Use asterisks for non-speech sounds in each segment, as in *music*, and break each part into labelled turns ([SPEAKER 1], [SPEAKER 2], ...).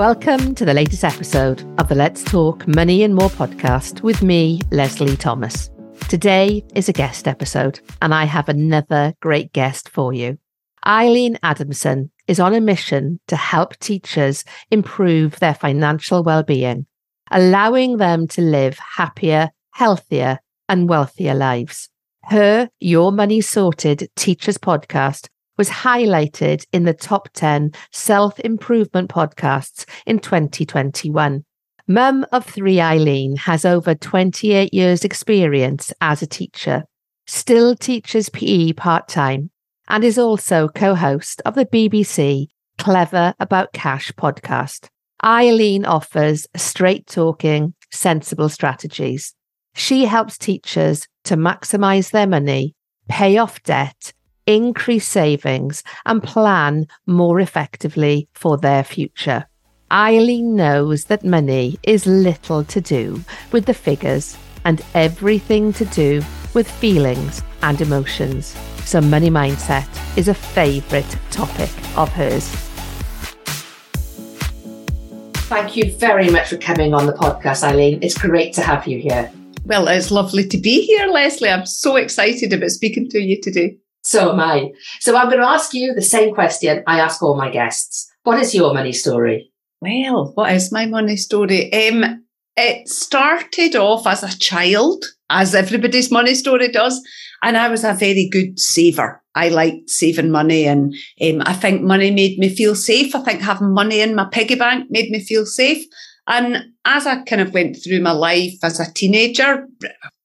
[SPEAKER 1] Welcome to the latest episode of the Let's Talk Money and More podcast with me, Leslie Thomas. Today is a guest episode, and I have another great guest for you. Eileen Adamson is on a mission to help teachers improve their financial well-being, allowing them to live happier, healthier, and wealthier lives. Her Your Money Sorted Teachers podcast was highlighted in the top 10 self improvement podcasts in 2021. Mum of three Eileen has over 28 years' experience as a teacher, still teaches PE part time, and is also co host of the BBC Clever About Cash podcast. Eileen offers straight talking, sensible strategies. She helps teachers to maximize their money, pay off debt, increase savings, and plan more effectively for their future. Eileen knows that money is little to do with the figures and everything to do with feelings and emotions. So, money mindset is a favourite topic of hers. Thank you very much for coming on the podcast, Eileen. It's great to have you here.
[SPEAKER 2] Well, it's lovely to be here, Leslie. I'm so excited about speaking to you today.
[SPEAKER 1] So am I. So I'm going to ask you the same question I ask all my guests. What is your money story?
[SPEAKER 2] Well, what is my money story? Um, it started off as a child, as everybody's money story does, and I was a very good saver. I liked saving money, and um, I think money made me feel safe. I think having money in my piggy bank made me feel safe. And as I kind of went through my life as a teenager,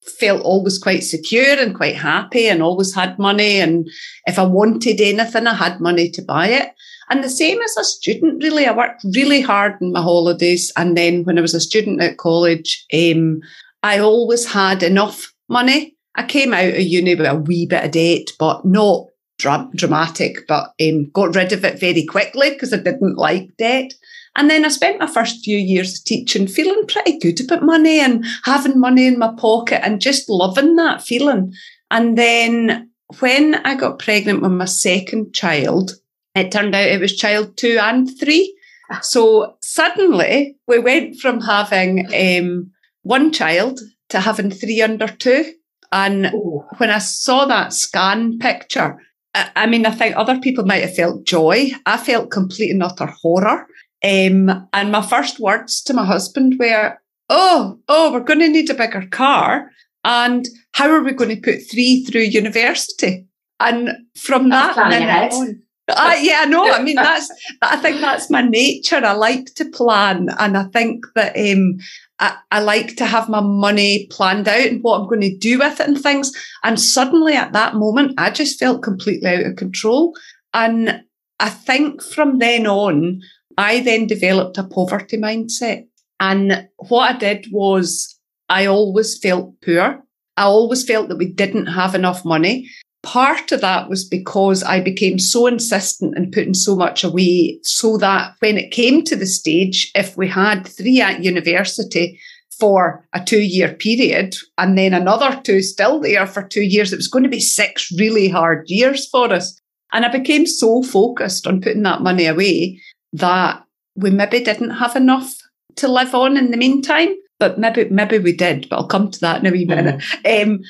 [SPEAKER 2] felt always quite secure and quite happy and always had money. And if I wanted anything, I had money to buy it. And the same as a student, really. I worked really hard in my holidays. And then when I was a student at college, um, I always had enough money. I came out of uni with a wee bit of debt, but not dra- dramatic, but um, got rid of it very quickly because I didn't like debt. And then I spent my first few years teaching feeling pretty good about money and having money in my pocket and just loving that feeling. And then when I got pregnant with my second child, it turned out it was child two and three. So suddenly we went from having um, one child to having three under two. And Ooh. when I saw that scan picture, I, I mean, I think other people might have felt joy. I felt complete and utter horror um, and my first words to my husband were, Oh, oh, we're going to need a bigger car. And how are we going to put three through university? And from that's that on, uh, yeah, no, I mean that's. I think that's my nature. I like to plan, and I think that um, I, I, like to have my money planned out and what I'm going to do with it and things. And suddenly, at that moment, I just felt completely out of control. And I think from then on, I then developed a poverty mindset. And what I did was I always felt poor. I always felt that we didn't have enough money. Part of that was because I became so insistent in putting so much away so that when it came to the stage, if we had three at university for a two year period and then another two still there for two years, it was going to be six really hard years for us. And I became so focused on putting that money away that we maybe didn't have enough to live on in the meantime. But maybe maybe we did, but I'll come to that in a wee minute. Mm. Um,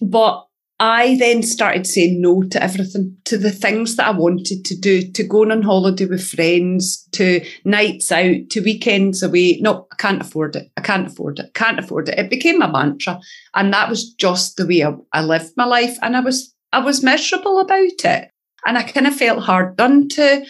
[SPEAKER 2] but I then started saying no to everything, to the things that I wanted to do, to going on holiday with friends, to nights out, to weekends away. No, I can't afford it. I can't afford it. I can't afford it. It became a mantra. And that was just the way I, I lived my life. And I was, I was miserable about it. And I kind of felt hard done to.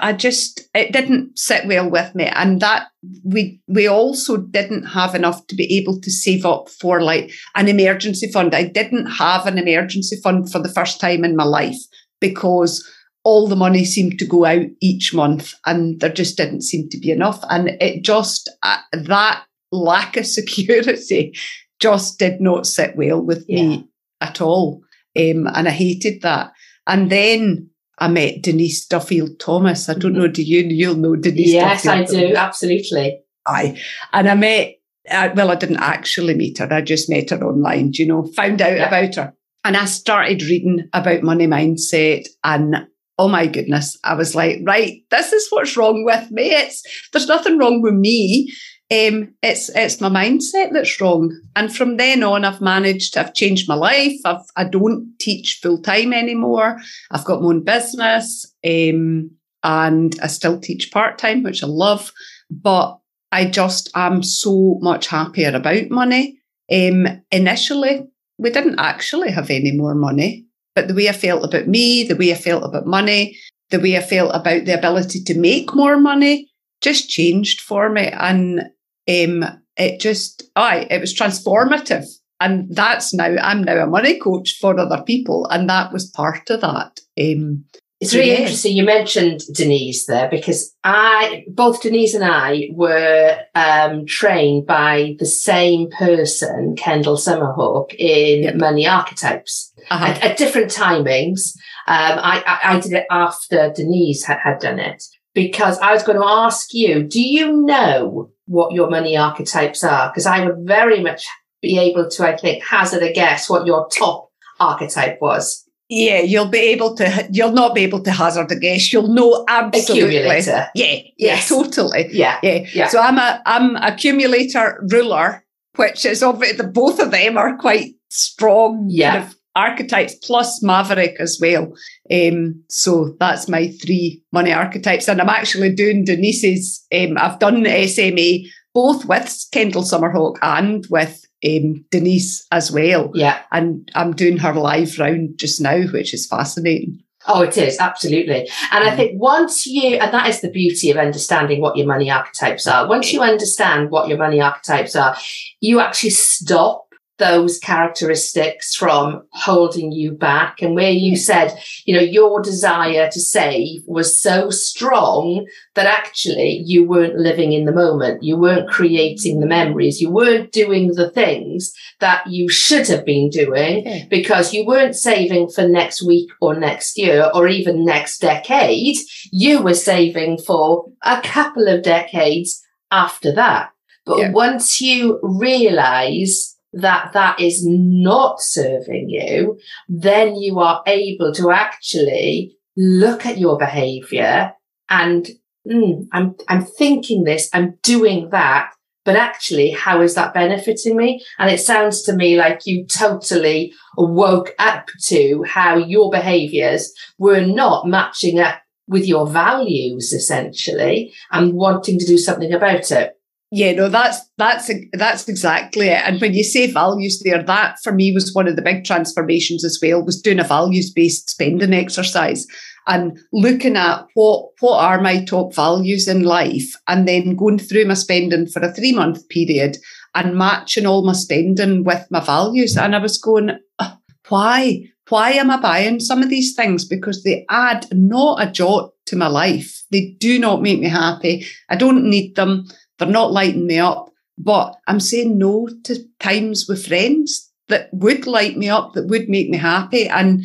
[SPEAKER 2] I just it didn't sit well with me, and that we we also didn't have enough to be able to save up for like an emergency fund. I didn't have an emergency fund for the first time in my life because all the money seemed to go out each month, and there just didn't seem to be enough. And it just uh, that lack of *laughs* security just did not sit well with yeah. me at all, um, and I hated that. And then I met Denise Duffield Thomas. I don't mm-hmm. know, do you? You'll know Denise.
[SPEAKER 1] Yes, Duffield I do. Thomas. Absolutely.
[SPEAKER 2] Aye. And I met, uh, well, I didn't actually meet her. I just met her online, you know, found out yeah. about her. And I started reading about money mindset and oh my goodness, I was like, right, this is what's wrong with me. It's there's nothing wrong with me. Um, it's it's my mindset that's wrong. And from then on, I've managed. I've changed my life. I've I don't teach full time anymore. I've got my own business, um, and I still teach part time, which I love. But I just am so much happier about money. Um, initially, we didn't actually have any more money, but the way I felt about me, the way I felt about money, the way I felt about the ability to make more money just changed for me. And um, it just, I, it was transformative. And that's now, I'm now a money coach for other people. And that was part of that. Um,
[SPEAKER 1] it's really interesting. You mentioned Denise there because I, both Denise and I were um, trained by the same person, Kendall Summerhawk, in yep. Money Archetypes uh-huh. at, at, different timings. Um, I, I, I, did it after Denise had, had done it because I was going to ask you, do you know what your money archetypes are because I would very much be able to, I think, hazard a guess what your top archetype was.
[SPEAKER 2] Yeah, you'll be able to. You'll not be able to hazard a guess. You'll know absolutely.
[SPEAKER 1] Accumulator.
[SPEAKER 2] Yeah, yeah, totally.
[SPEAKER 1] Yeah,
[SPEAKER 2] yeah, yeah. So I'm a I'm accumulator ruler, which is obviously the both of them are quite strong.
[SPEAKER 1] Yeah. Kind of
[SPEAKER 2] archetypes plus Maverick as well. Um, so that's my three money archetypes. And I'm actually doing Denise's, um, I've done the SMA both with Kendall Summerhawk and with um, Denise as well.
[SPEAKER 1] Yeah.
[SPEAKER 2] And I'm doing her live round just now, which is fascinating.
[SPEAKER 1] Oh, it is absolutely. And I mm. think once you, and that is the beauty of understanding what your money archetypes are. Once you understand what your money archetypes are, you actually stop those characteristics from holding you back. And where you mm. said you know your desire to save was so strong that actually you weren't living in the moment. You weren't creating the mm. memories. You weren't doing the things that you should have been doing because you weren't saving for next week or next year or even next decade. You were saving for a couple of decades after that. But yeah. once you realize that that is not serving you, then you are able to actually look at your behavior and mm, I'm, I'm thinking this, I'm doing that, but actually, how is that benefiting me? And it sounds to me like you totally woke up to how your behaviors were not matching up with your values essentially and wanting to do something about it.
[SPEAKER 2] Yeah, no, that's that's that's exactly it. And when you say values there, that for me was one of the big transformations as well, was doing a values-based spending exercise and looking at what what are my top values in life and then going through my spending for a three-month period and matching all my spending with my values. And I was going, oh, why? Why am I buying some of these things? Because they add not a jot to my life. They do not make me happy. I don't need them they're not lighting me up, but I'm saying no to times with friends that would light me up, that would make me happy. And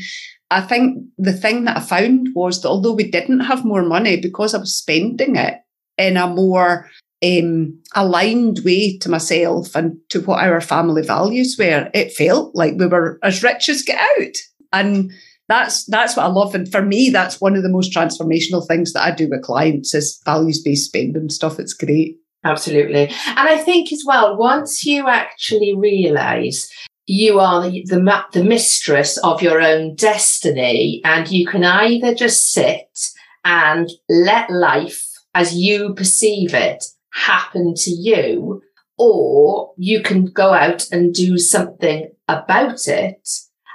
[SPEAKER 2] I think the thing that I found was that although we didn't have more money because I was spending it in a more um, aligned way to myself and to what our family values were, it felt like we were as rich as get out. And that's that's what I love. And for me, that's one of the most transformational things that I do with clients is values based spending stuff. It's great.
[SPEAKER 1] Absolutely. And I think as well, once you actually realize you are the, the, the mistress of your own destiny and you can either just sit and let life as you perceive it happen to you, or you can go out and do something about it.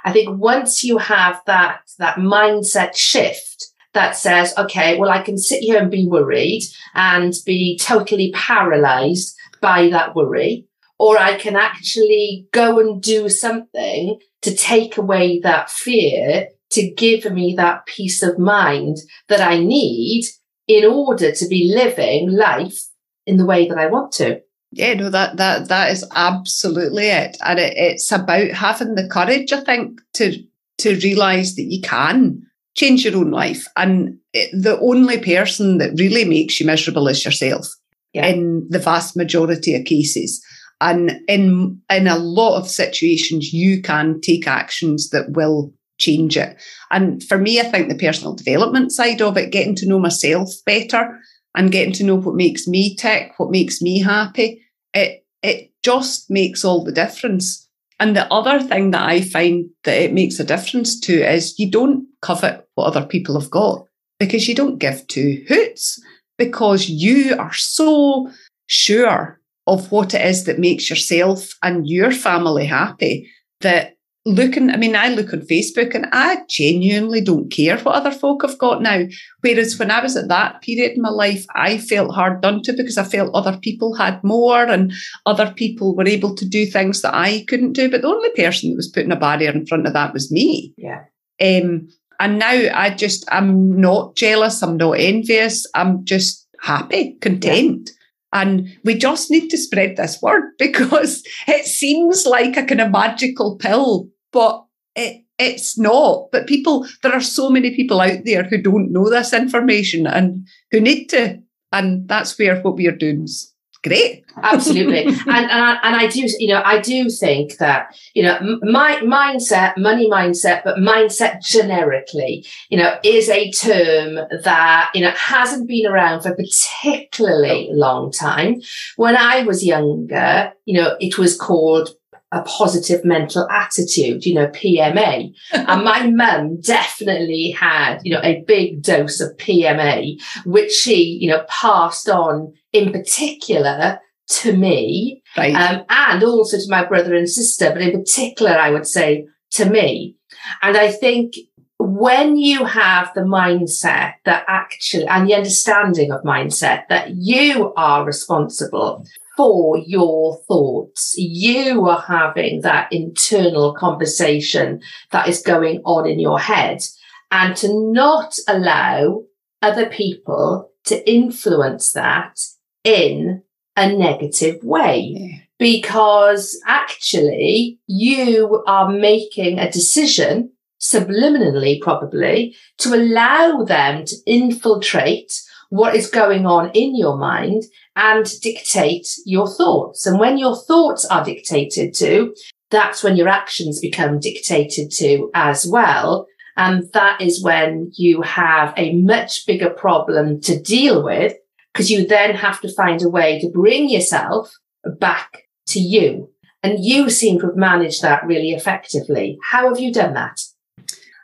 [SPEAKER 1] I think once you have that, that mindset shift that says, okay, well, I can sit here and be worried and be totally paralyzed by that worry, or I can actually go and do something to take away that fear to give me that peace of mind that I need in order to be living life in the way that I want to.
[SPEAKER 2] Yeah, no, that that that is absolutely it, and it, it's about having the courage, I think, to to realise that you can change your own life, and it, the only person that really makes you miserable is yourself. Yeah. In the vast majority of cases, and in in a lot of situations, you can take actions that will change it. And for me, I think the personal development side of it, getting to know myself better and getting to know what makes me tick, what makes me happy, it it just makes all the difference. And the other thing that I find that it makes a difference to is you don't covet what other people have got because you don't give two hoots because you are so sure of what it is that makes yourself and your family happy that looking, I mean, I look on Facebook and I genuinely don't care what other folk have got now. Whereas when I was at that period in my life, I felt hard done to because I felt other people had more and other people were able to do things that I couldn't do. But the only person that was putting a barrier in front of that was
[SPEAKER 1] me. Yeah.
[SPEAKER 2] Um, and now I just, I'm not jealous. I'm not envious. I'm just happy, content. Yeah. And we just need to spread this word *laughs* because it seems like a kind of magical pill but it, it's not. But people, there are so many people out there who don't know this information and who need to. And that's where what we are doing is great.
[SPEAKER 1] Absolutely. *laughs* and, and I, and I do, you know, I do think that, you know, my mindset, money mindset, but mindset generically, you know, is a term that, you know, hasn't been around for a particularly oh. long time. When I was younger, you know, it was called a positive mental attitude, you know, PMA. *laughs* and my mum definitely had, you know, a big dose of PMA, which she, you know, passed on in particular to me right. um, and also to my brother and sister, but in particular, I would say to me. And I think when you have the mindset that actually, and the understanding of mindset that you are responsible for your thoughts. You are having that internal conversation that is going on in your head and to not allow other people to influence that in a negative way. Yeah. Because actually you are making a decision subliminally, probably to allow them to infiltrate what is going on in your mind and dictate your thoughts. And when your thoughts are dictated to, that's when your actions become dictated to as well. And that is when you have a much bigger problem to deal with because you then have to find a way to bring yourself back to you. And you seem to have managed that really effectively. How have you done that?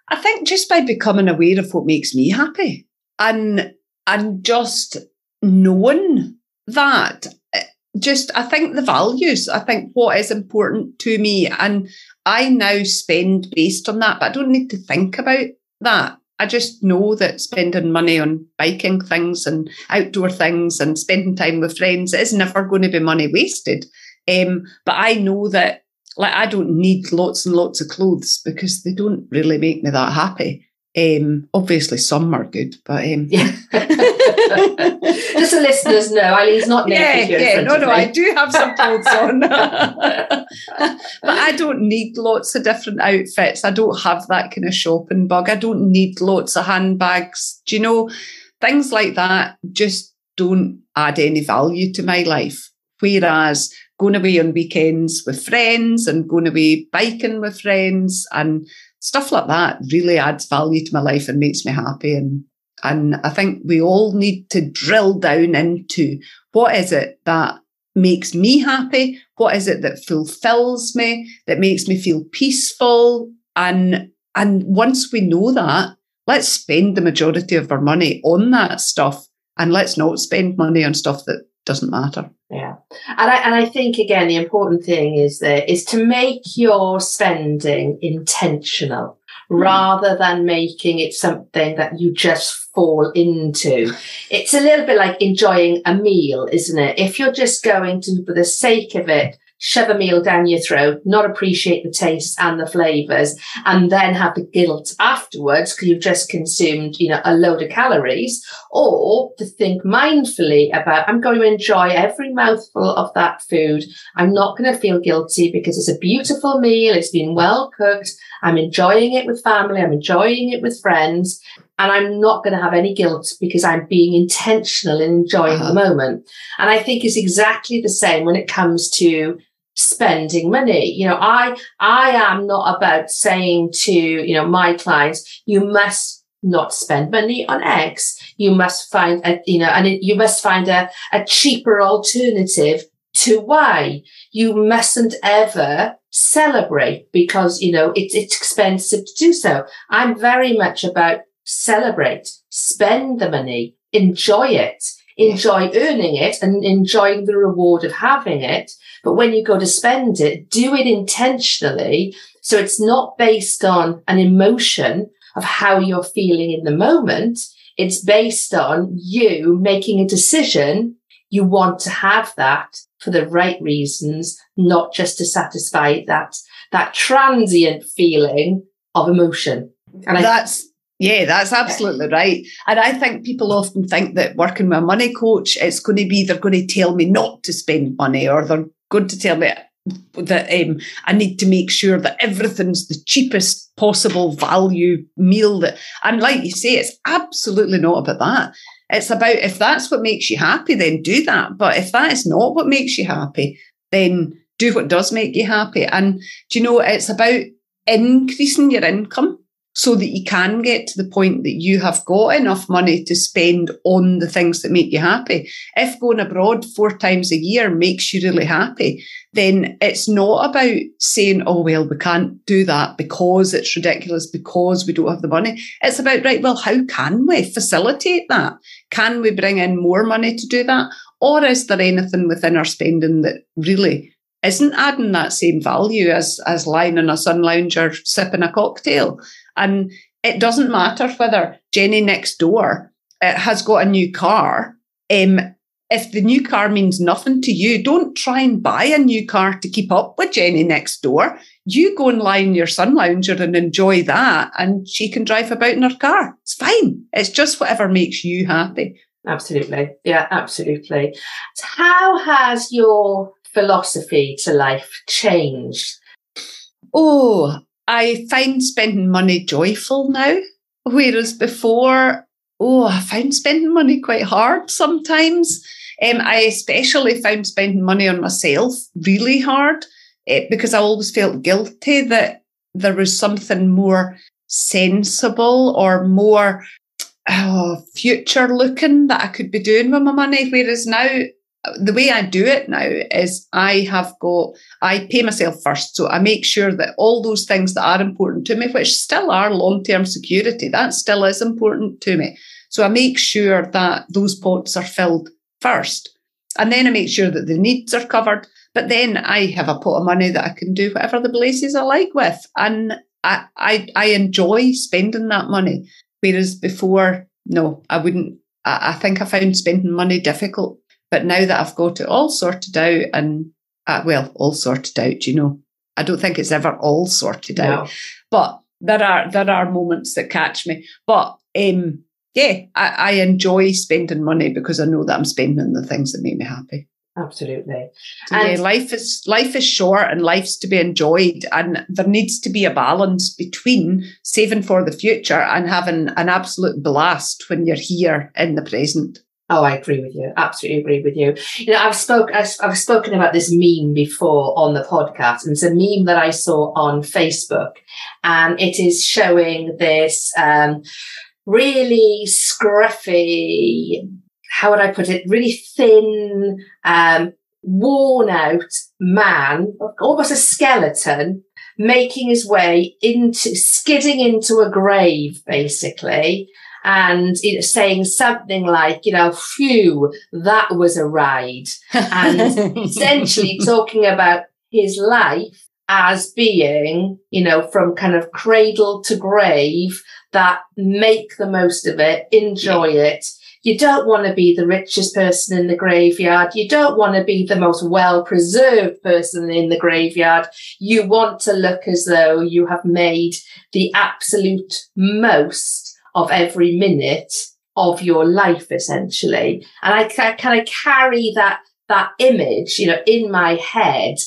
[SPEAKER 2] I think just by becoming aware of what makes me happy and and just knowing that eh, just I think the values, I think what is important to me. And I now spend based on that, but I don't need to think about that. I just know that spending money on biking things and outdoor things and spending time with friends is never going to be money wasted. Um, but I know that like I don't need lots and lots of clothes because they don't really make me that happy. Um, obviously, some are good, but um,
[SPEAKER 1] yeah. *laughs* just so listeners know, Eileen's not naked
[SPEAKER 2] yeah, yeah. No, no, I do have some clothes *laughs* on, but I don't need lots of different outfits. I don't have that kind of shopping bug. I don't need lots of handbags. Do you know things like that? Just don't add any value to my life. Whereas going away on weekends with friends and going away biking with friends and stuff like that really adds value to my life and makes me happy. And and I think we all need to drill down into what is it that makes me happy? What is it that fulfills me, that makes me feel peaceful? And and once we know that, let's spend the majority of our money on that stuff and let's not spend money on stuff that doesn't matter.
[SPEAKER 1] Yeah. And I and I think again the important thing is that is to make your spending intentional mm. rather than making it something that you just fall into. It's a little bit like enjoying a meal, isn't it? If you're just going to, for the sake of it, shove a meal down your throat, not appreciate the taste and the flavors, and then have the guilt afterwards because you've just consumed, you know, a load of calories, or to think mindfully about, I'm going to enjoy every mouthful of that food. I'm not going to feel guilty because it's a beautiful meal. It's been well cooked. I'm enjoying it with family. I'm enjoying it with friends. And I'm not going to have any guilt because I'm being intentional in enjoying uh-huh. the moment. And I think it's exactly the same when it comes to spending money. You know, I, I am not about saying to, you know, my clients, you must not spend money on eggs. You must find a, you know, and it, you must find a, a cheaper alternative to why You mustn't ever celebrate because, you know, it's, it's expensive to do so. I'm very much about celebrate, spend the money, enjoy it, enjoy earning it and enjoying the reward of having it. But when you go to spend it, do it intentionally. So it's not based on an emotion of how you're feeling in the moment. It's based on you making a decision. You want to have that for the right reasons, not just to satisfy that, that transient feeling of emotion.
[SPEAKER 2] And that's, yeah, that's absolutely right. And I think people often think that working with a money coach, it's going to be they're going to tell me not to spend money or they're going to tell me that um, I need to make sure that everything's the cheapest possible value meal that and like you say, it's absolutely not about that. It's about if that's what makes you happy, then do that. But if that is not what makes you happy, then do what does make you happy. And do you know it's about increasing your income so that you can get to the point that you have got enough money to spend on the things that make you happy. If going abroad four times a year makes you really happy, then it's not about saying, oh, well, we can't do that because it's ridiculous, because we don't have the money. It's about, right, well, how can we facilitate that? Can we bring in more money to do that? Or is there anything within our spending that really isn't adding that same value as as lying in a sun lounger sipping a cocktail. And it doesn't matter whether Jenny next door uh, has got a new car. Um, if the new car means nothing to you, don't try and buy a new car to keep up with Jenny next door. You go and lie in your sun lounger and enjoy that, and she can drive about in her car. It's fine. It's just whatever makes you happy.
[SPEAKER 1] Absolutely. Yeah, absolutely. How has your philosophy to life changed?
[SPEAKER 2] Oh, I find spending money joyful now, whereas before, oh, I found spending money quite hard sometimes. Um, I especially found spending money on myself really hard uh, because I always felt guilty that there was something more sensible or more oh, future looking that I could be doing with my money. Whereas now the way I do it now is I have got, I pay myself first. So I make sure that all those things that are important to me, which still are long term security, that still is important to me. So I make sure that those pots are filled first. And then I make sure that the needs are covered. But then I have a pot of money that I can do whatever the blazes I like with. And I, I, I enjoy spending that money. Whereas before, no, I wouldn't. I, I think I found spending money difficult but now that I've got it all sorted out and, uh, well, all sorted out, you know, I don't think it's ever all sorted no. out, but there are, there are moments that catch me. But, um, yeah, I, I enjoy spending money because I know that I'm spending the things that make me happy.
[SPEAKER 1] Absolutely.
[SPEAKER 2] So, and yeah, life is life is short and life's to be enjoyed and there needs to be a balance between saving for the future and having an absolute blast when you're here in the present.
[SPEAKER 1] Oh, I agree with you. Absolutely agree with you. You know, I've spoke I've, I've, spoken about this meme before on the podcast, and it's a meme that I saw on Facebook, and it is showing this um, really scruffy. How would I put it? Really thin, um, worn out man, almost a skeleton, making his way into skidding into a grave, basically, and you know, saying something like, you know, phew, that was a ride. And *laughs* essentially talking about his life as being, you know, from kind of cradle to grave, that make the most of it, enjoy it. You don't want to be the richest person in the graveyard. You don't want to be the most well preserved person in the graveyard. You want to look as though you have made the absolute most of every minute of your life, essentially. And I, kind of carry that, that image, you know, in my head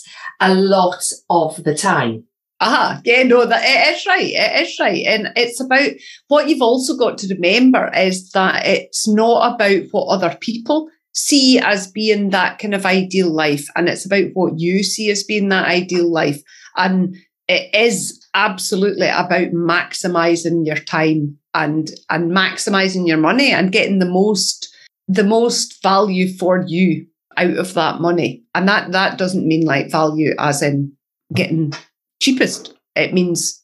[SPEAKER 1] a lot of the time.
[SPEAKER 2] Ah, yeah, no, that it is right. It is right. And it's about what you've also got to remember is that it's not about what other people see as being that kind of ideal life. And it's about what you see as being that ideal life. And it is absolutely about maximizing your time and and maximizing your money and getting the most the most value for you out of that money. And that that doesn't mean like value as in getting cheapest. It means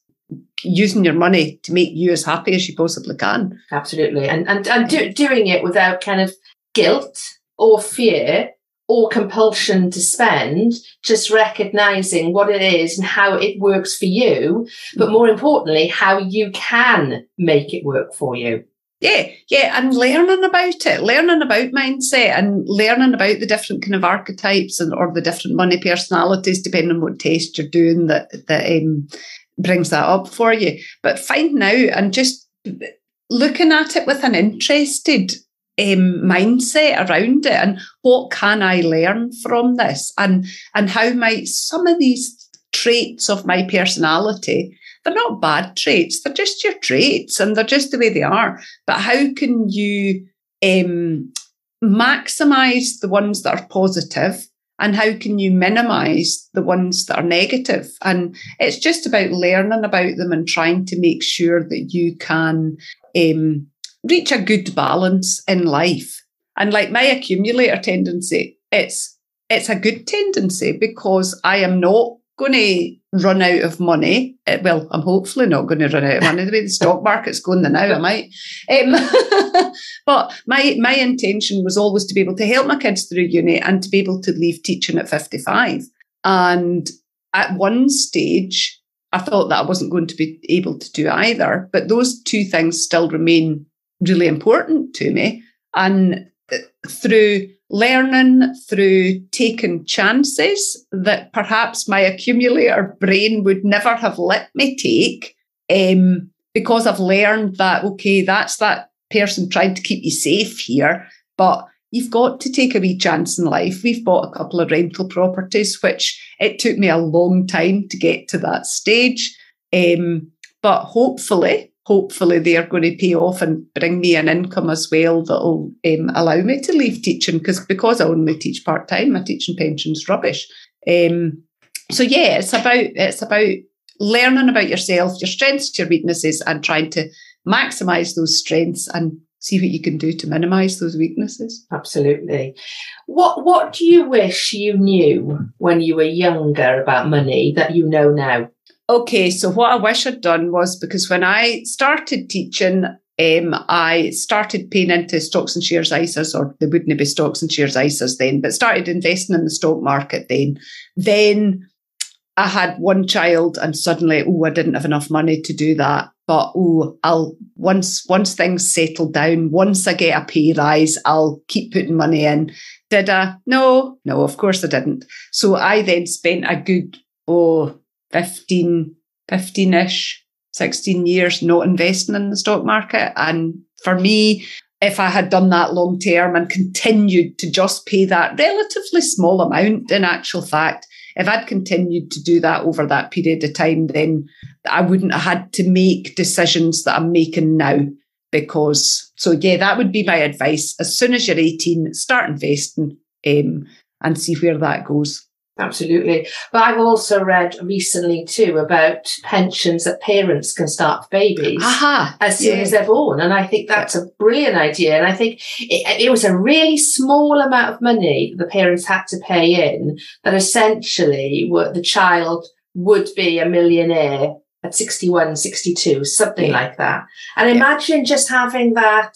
[SPEAKER 2] using your money to make you as happy as you possibly can.
[SPEAKER 1] Absolutely. And and, and do, doing it without kind of guilt or fear or compulsion to spend, just recognizing what it is and how it works for you, but more importantly, how you can make it work for you.
[SPEAKER 2] Yeah, yeah, and learning about it, learning about mindset and learning about the different kind of archetypes and or the different money personalities, depending on what test you're doing that that um, brings that up for you. But finding out and just looking at it with an interested um, mindset around it and what can I learn from this and and how might some of these traits of my personality they're not bad traits. They're just your traits and they're just the way they are. But how can you um, maximize the ones that are positive and how can you minimize the ones that are negative? And it's just about learning about them and trying to make sure that you can um, reach a good balance in life. And like my accumulator tendency, it's it's a good tendency because I am not going to run out of money. Uh, well, I'm hopefully not going to run out of money. The way the stock market's going the now, I might. Um, *laughs* but my my intention was always to be able to help my kids through uni and to be able to leave teaching at 55. And at one stage, I thought that I wasn't going to be able to do either. But those two things still remain really important to me. And uh, through learning through taking chances that perhaps my accumulator brain would never have let me take um, because I've learned that, okay, that's that person trying to keep you safe here, but you've got to take a wee chance in life. We've bought a couple of rental properties, which it took me a long time to get to that stage. Um, but hopefully, hopefully they're going to pay off and bring me an income as well that'll um, allow me to leave teaching because because I only teach part time, my teaching pension's rubbish. Um, so yeah, it's about it's about learning about yourself, your strengths, your weaknesses, and trying to maximize those strengths and see what you can do to minimize those weaknesses.
[SPEAKER 1] Absolutely. What what do you wish you knew when you were younger about money that you know now?
[SPEAKER 2] Okay, so what I wish I'd done was because when I started teaching, um, I started paying into stocks and shares ISAs, or there wouldn't be stocks and shares ISAs then, but started investing in the stock market then. Then I had one child and suddenly, oh, I didn't have enough money to do that. But oh, I'll once once things settle down, once I get a pay rise, I'll keep putting money in. Did I? No, no, of course I didn't. So I then spent a good, oh, 15, 15 ish, 16 years not investing in the stock market. And for me, if I had done that long term and continued to just pay that relatively small amount, in actual fact, if I'd continued to do that over that period of time, then I wouldn't have had to make decisions that I'm making now. Because, so yeah, that would be my advice. As soon as you're 18, start investing um, and see where that goes.
[SPEAKER 1] Absolutely. But I've also read recently too about pensions that parents can start for babies
[SPEAKER 2] Aha.
[SPEAKER 1] as soon
[SPEAKER 2] yeah.
[SPEAKER 1] as they're born. And I think that's a brilliant idea. And I think it, it was a really small amount of money that the parents had to pay in that essentially were, the child would be a millionaire at 61, 62, something
[SPEAKER 2] Yeah.
[SPEAKER 1] like that. And
[SPEAKER 2] Yeah.
[SPEAKER 1] imagine just having that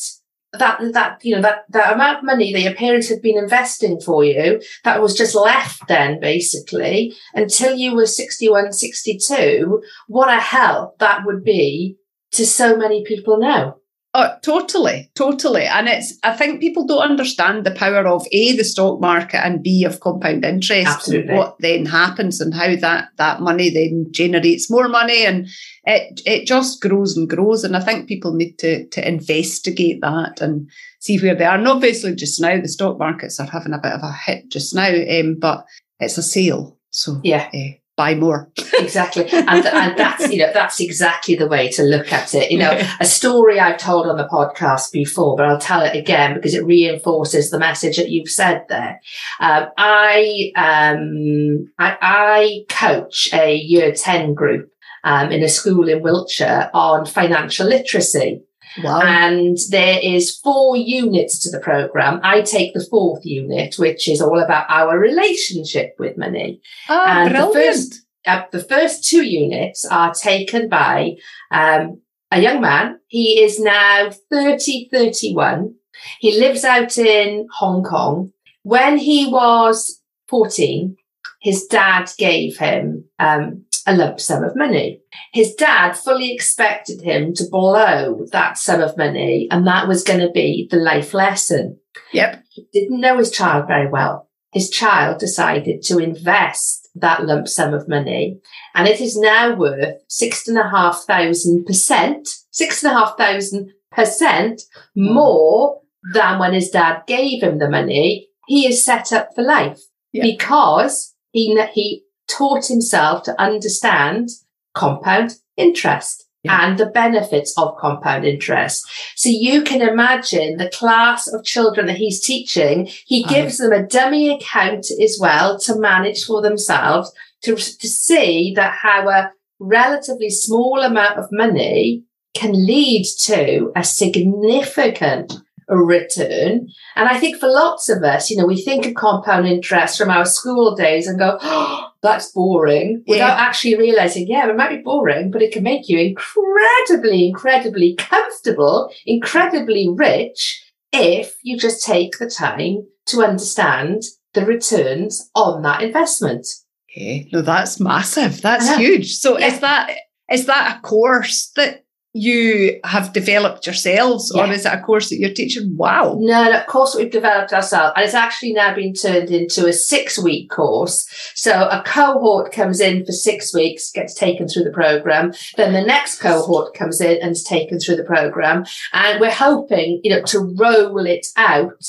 [SPEAKER 1] that that you know that that amount of money that your parents had been investing for you that was just left then basically until you were 61 62 what a help that would be to so many people now
[SPEAKER 2] Oh, totally, totally. And it's, I think people don't understand the power of A, the stock market, and B, of compound interest.
[SPEAKER 1] Absolutely.
[SPEAKER 2] And what then happens and how that, that money then generates more money and it, it just grows and grows. And I think people need to, to investigate that and see where they are. And obviously, just now, the stock markets are having a bit of a hit just now, um, but it's a sale. So,
[SPEAKER 1] Yeah.
[SPEAKER 2] eh, buy more.
[SPEAKER 1] exactly and, and that's you know that's exactly the way to look at it you know *laughs* a story i've told on the podcast before but i'll tell it again because it reinforces the message that you've said there um, i um I, I coach a year 10 group um, in a school in wiltshire on financial literacy
[SPEAKER 2] Wow.
[SPEAKER 1] and there is four units to the program i take the fourth unit which is all about our relationship with money
[SPEAKER 2] ah,
[SPEAKER 1] and the
[SPEAKER 2] brilliant.
[SPEAKER 1] first uh, the first two units are taken by um, a young man. He is now 30, 31. He lives out in Hong Kong. When he was 14, his dad gave him um, a lump sum of money. His dad fully expected him to blow that sum of money, and that was going to be the life lesson.
[SPEAKER 2] Yep.
[SPEAKER 1] He didn't know his child very well. His child decided to invest that lump sum of money, and it is now worth six and a half thousand percent, six and a half thousand percent more than when his dad gave him the money. He is set up for life
[SPEAKER 2] Yeah.
[SPEAKER 1] because he he taught himself to understand compound interest
[SPEAKER 2] Yeah.
[SPEAKER 1] and the benefits of compound interest. So you can imagine the class of children that he's teaching, he gives them a dummy account as well to manage for themselves to, to see that how a relatively small amount of money can lead to a significant return. And I think for lots of us, you know, we think of compound interest from our school days and go, *gasps* oh, that's boring, without actually realizing, yeah, it might be boring, but it can make you incredibly, incredibly comfortable, incredibly rich if you just take the time to understand the returns on that investment.
[SPEAKER 2] Okay. No, that's massive. That's huge. So
[SPEAKER 1] Yeah.
[SPEAKER 2] is that is that a course that you have developed yourselves or is it a course that you're teaching? Wow.
[SPEAKER 1] No, no, of course we've developed ourselves, and it's actually now been turned into a six-week course. So a cohort comes in for six weeks, gets taken through the program. Then the next cohort comes in and is taken through the program, and we're hoping, you know, to roll it out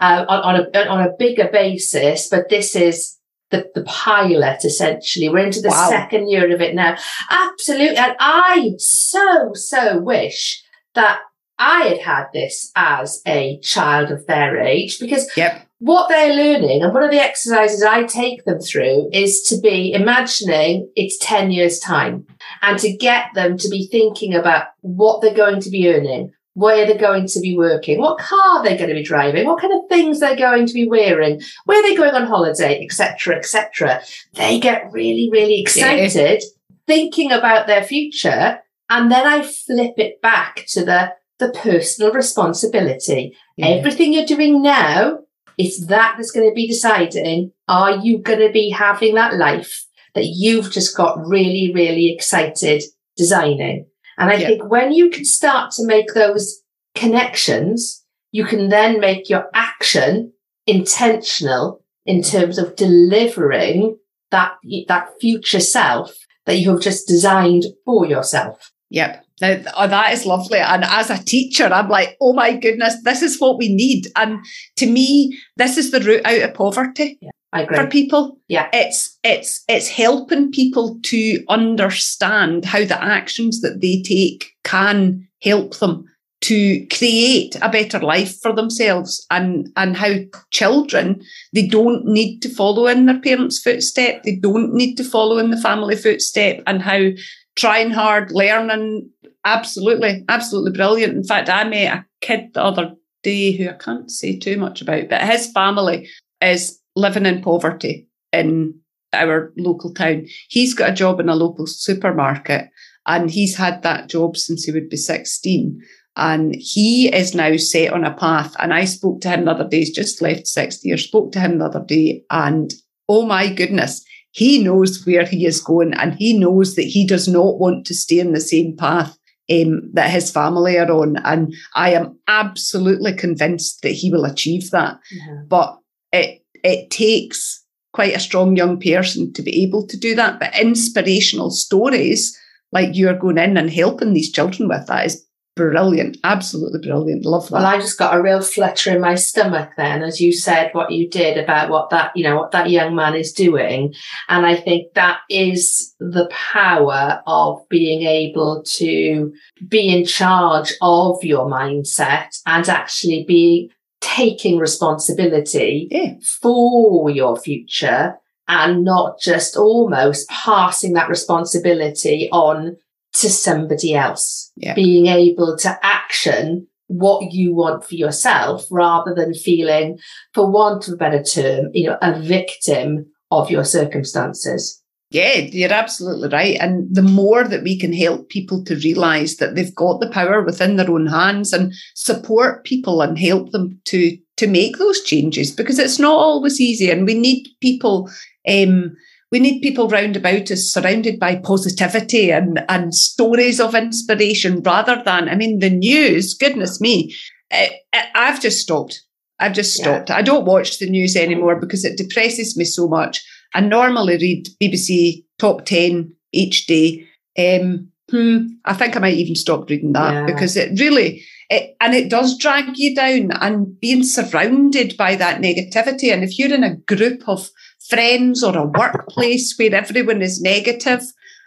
[SPEAKER 1] uh, on, on a on a bigger basis. But this is. The, the pilot essentially we're into the
[SPEAKER 2] Wow.
[SPEAKER 1] second year of it now absolutely and i so so wish that I had had this as a child of their age because
[SPEAKER 2] Yep.
[SPEAKER 1] what they're learning and one of the exercises I take them through is to be imagining it's 10 years time and to get them to be thinking about what they're going to be earning, where they're going to be working, what car they're going to be driving, what kind of things they're going to be wearing, where they're going on holiday, etc., etc. They get really, really excited thinking about their future. And then I flip it back to the, the personal responsibility.
[SPEAKER 2] Yeah.
[SPEAKER 1] Everything you're doing now, it's that that's going to be deciding are you going to be having that life that you've just got really, really excited designing? And I
[SPEAKER 2] Yeah.
[SPEAKER 1] think when you can start to make those connections, you can then make your action intentional in terms of delivering that, that future self that you have just designed for yourself.
[SPEAKER 2] Yep. Now, oh, that is lovely. And as a teacher, I'm like, oh my goodness, this is what we need. And to me, this is the route out of poverty.
[SPEAKER 1] Agree.
[SPEAKER 2] For people.
[SPEAKER 1] Yeah.
[SPEAKER 2] It's it's it's helping people to understand how the actions that they take can help them to create a better life for themselves and and how children they don't need to follow in their parents footstep they don't need to follow in the family footstep and how trying hard learning absolutely absolutely brilliant in fact i met a kid the other day who i can't say too much about but his family is living in poverty in our local town he's got a job in a local supermarket and he's had that job since he would be 16 and he is now set on a path. And I spoke to him the other day, he's just left 60 years, spoke to him the other day, and oh my goodness, he knows where he is going and he knows that he does not want to stay in the same path um, that his family are on. And I am absolutely convinced that he will achieve that. Yeah. But it it takes quite a strong young person to be able to do that. But inspirational stories like you're going in and helping these children with that is brilliant, absolutely brilliant. Love that.
[SPEAKER 1] Well, I just got a real flutter in my stomach then, as you said what you did about what that, you know, what that young man is doing. And I think that is the power of being able to be in charge of your mindset and actually be taking responsibility yeah. for your future and not just almost passing that responsibility on to somebody else. Yeah. Being able to action what you want for yourself rather than feeling, for want of a better term, you know, a victim of your circumstances.
[SPEAKER 2] Yeah, you're absolutely right. And the more that we can help people to realize that they've got the power within their own hands and support people and help them to to make those changes because it's not always easy and we need people um, we need people round about us surrounded by positivity and, and stories of inspiration rather than, I mean, the news, goodness me, it, it, I've just stopped. I've just stopped. Yeah. I don't watch the news anymore because it depresses me so much. I normally read BBC Top 10 each day. Um, hmm, I think I might even stop reading that yeah. because it really, it, and it does drag you down and being surrounded by that negativity. And if you're in a group of friends or a workplace where everyone is negative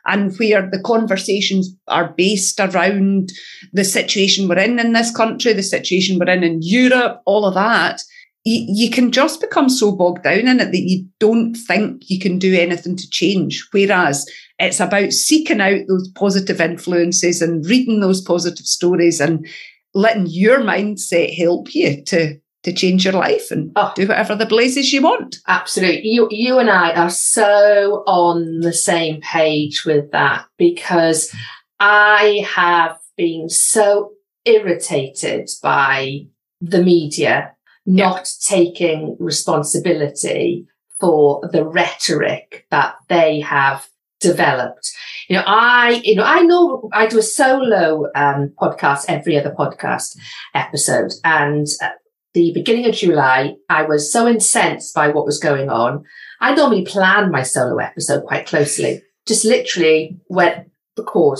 [SPEAKER 2] and where the conversations are based around the situation we're in in this country, the situation we're in in Europe, all of that, you, you can just become so bogged down in it that you don't think you can do anything to change. Whereas it's about seeking out those positive influences and reading those positive stories and letting your mindset help you to to change your life and oh, do whatever the blazes you want.
[SPEAKER 1] Absolutely. You you and I are so on the same page with that because I have been so irritated by the media not yeah. taking responsibility for the rhetoric that they have developed. You know, I, you know, I know I do a solo um, podcast every other podcast episode, and uh, the beginning of July, I was so incensed by what was going on. I normally plan my solo episode quite closely, just literally went record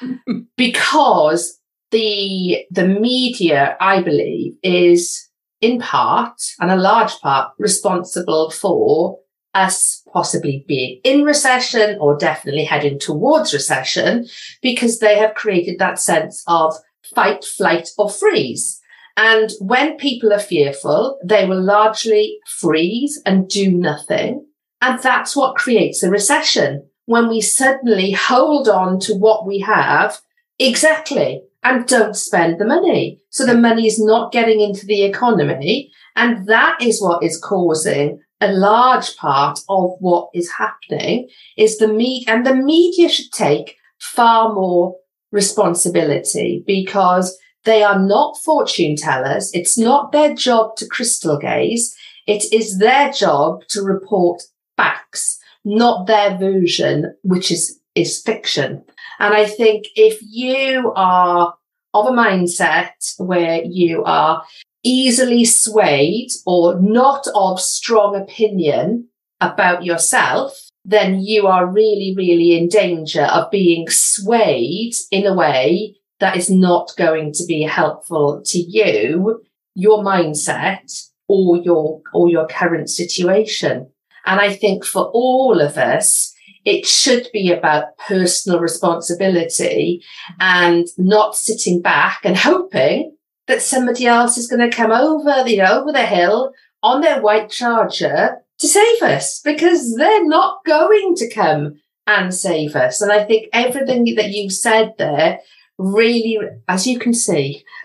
[SPEAKER 1] *laughs* because the the media, I believe, is in part and a large part responsible for us possibly being in recession or definitely heading towards recession because they have created that sense of fight, flight, or freeze. And when people are fearful, they will largely freeze and do nothing. And that's what creates a recession when we suddenly hold on to what we have exactly and don't spend the money. So the money is not getting into the economy. And that is what is causing a large part of what is happening is the media and the media should take far more responsibility because they are not fortune tellers. It's not their job to crystal gaze. It is their job to report facts, not their version, which is, is fiction. And I think if you are of a mindset where you are easily swayed or not of strong opinion about yourself, then you are really, really in danger of being swayed in a way that is not going to be helpful to you, your mindset or your, or your current situation. And I think for all of us, it should be about personal responsibility and not sitting back and hoping that somebody else is going to come over the over the hill on their white charger to save us because they're not going to come and save us. And I think everything that you've said there really, as you can see, *laughs*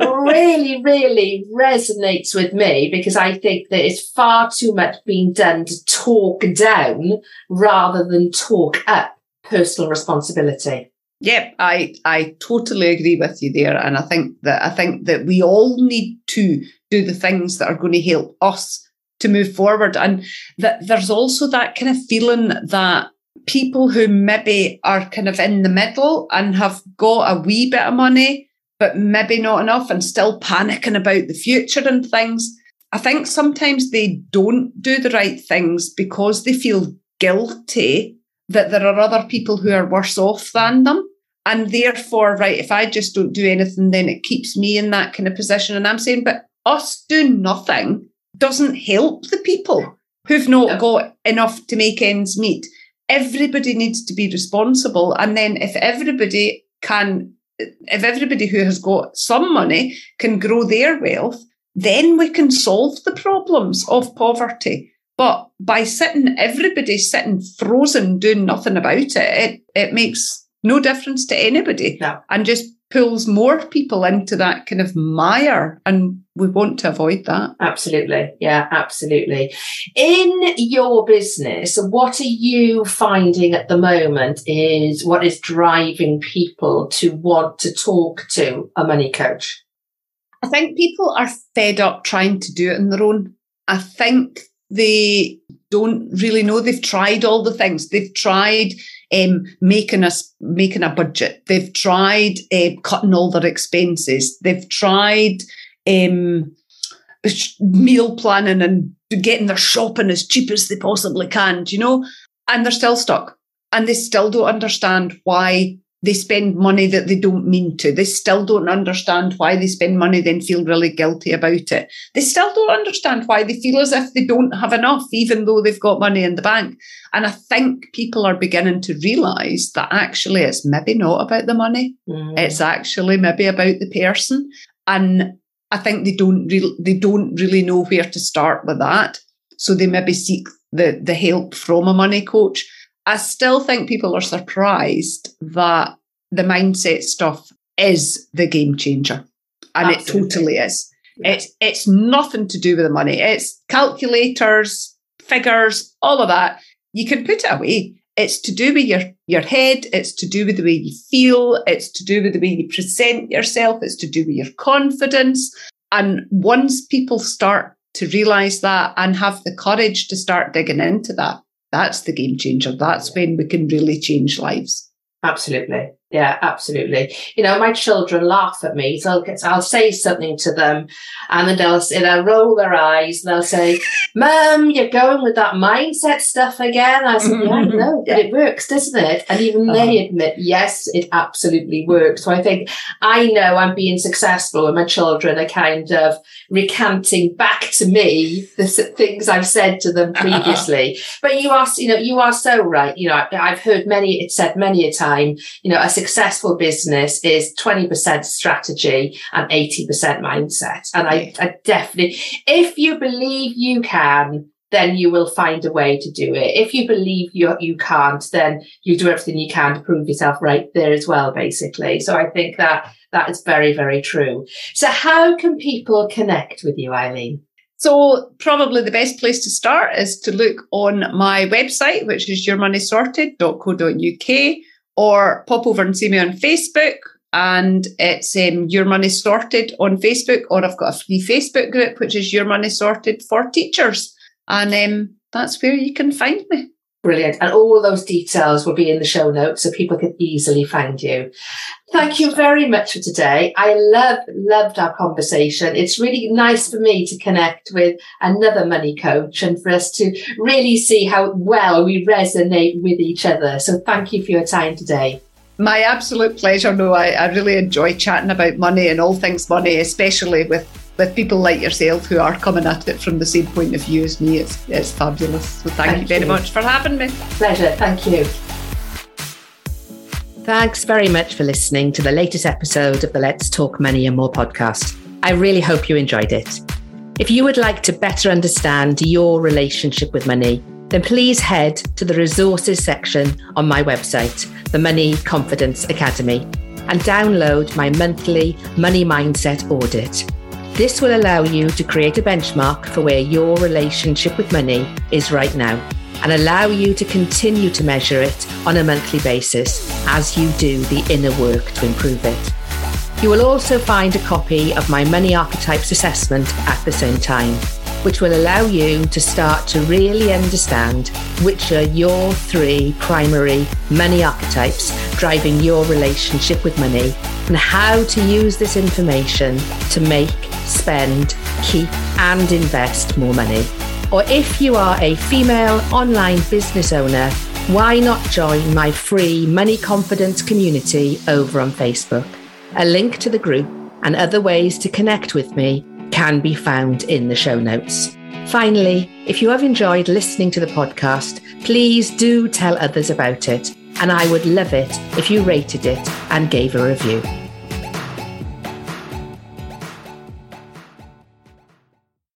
[SPEAKER 1] really, really resonates with me because I think that it's far too much being done to talk down rather than talk up personal responsibility.
[SPEAKER 2] Yep, I I totally agree with you there, and I think that I think that we all need to do the things that are going to help us to move forward, and that there's also that kind of feeling that people who maybe are kind of in the middle and have got a wee bit of money, but maybe not enough, and still panicking about the future and things. I think sometimes they don't do the right things because they feel guilty that there are other people who are worse off than them. And therefore, right, if I just don't do anything, then it keeps me in that kind of position. And I'm saying, but us doing nothing doesn't help the people who've not no. got enough to make ends meet. Everybody needs to be responsible. And then if everybody can, if everybody who has got some money can grow their wealth, then we can solve the problems of poverty. But by sitting, everybody sitting frozen, doing nothing about it, it, it makes no difference to anybody.
[SPEAKER 1] No.
[SPEAKER 2] and just pulls more people into that kind of mire and we want to avoid that.
[SPEAKER 1] Absolutely. Yeah absolutely. In your business what are you finding at the moment is what is driving people to want to talk to a money coach?
[SPEAKER 2] I think people are fed up trying to do it on their own. I think they don't really know they've tried all the things they've tried um, making us making a budget. They've tried uh, cutting all their expenses. They've tried um, meal planning and getting their shopping as cheap as they possibly can. You know? And they're still stuck, and they still don't understand why they spend money that they don't mean to. They still don't understand why they spend money, then feel really guilty about it. They still don't understand why they feel as if they don't have enough, even though they've got money in the bank. And I think people are beginning to realize that actually it's maybe not about the money. Mm. It's actually maybe about the person. And I think they don't really they don't really know where to start with that. So they maybe seek the the help from a money coach. I still think people are surprised that the mindset stuff is the game changer. And Absolutely. it totally is. Yeah. It's it's nothing to do with the money. It's calculators, figures, all of that. You can put it away. It's to do with your, your head, it's to do with the way you feel, it's to do with the way you present yourself, it's to do with your confidence. And once people start to realize that and have the courage to start digging into that, that's the game changer. That's when we can really change lives.
[SPEAKER 1] Absolutely. Yeah, absolutely. You know, my children laugh at me. So I'll, get, I'll say something to them and then they'll, they'll roll their eyes and they'll say, Mum, you're going with that mindset stuff again. I said, Yeah, I *laughs* know, but it works, doesn't it? And even uh-huh. they admit, yes, it absolutely works. So I think I know I'm being successful and my children are kind of recanting back to me the things I've said to them previously. *laughs* but you are, you know, you are so right. You know, I've heard many, it's said many a time, you know, a successful business is 20% strategy and 80% mindset. And I, I definitely, if you believe you can, then you will find a way to do it. If you believe you you can't, then you do everything you can to prove yourself right there as well, basically. So I think that that is very, very true. So how can people connect with you, Eileen?
[SPEAKER 2] So probably the best place to start is to look on my website, which is yourmoneysorted.co.uk or pop over and see me on Facebook. And it's um, Your Money Sorted on Facebook, or I've got a free Facebook group, which is Your Money Sorted for Teachers. And um, that's where you can find me.
[SPEAKER 1] Brilliant. And all those details will be in the show notes so people can easily find you. Thank you very much for today. I love, loved our conversation. It's really nice for me to connect with another money coach and for us to really see how well we resonate with each other. So thank you for your time today.
[SPEAKER 2] My absolute pleasure. No, I, I really enjoy chatting about money and all things money, especially with with people like yourself who are coming at it from the same point of view as me. It's, it's fabulous. So thank, thank you very you. much for having me.
[SPEAKER 1] Pleasure. Thank you. Thanks very much for listening to the latest episode of the Let's Talk Money and More podcast. I really hope you enjoyed it. If you would like to better understand your relationship with money, then please head to the resources section on my website, the Money Confidence Academy, and download my monthly money mindset audit. This will allow you to create a benchmark for where your relationship with money is right now and allow you to continue to measure it on a monthly basis as you do the inner work to improve it. You will also find a copy of my Money Archetypes assessment at the same time which will allow you to start to really understand which are your three primary money archetypes driving your relationship with money and how to use this information to make, spend, keep, and invest more money. Or if you are a female online business owner, why not join my free Money Confidence community over on Facebook? A link to the group and other ways to connect with me can be found in the show notes. Finally, if you have enjoyed listening to the podcast, please do tell others about it. And I would love it if you rated it and gave a review.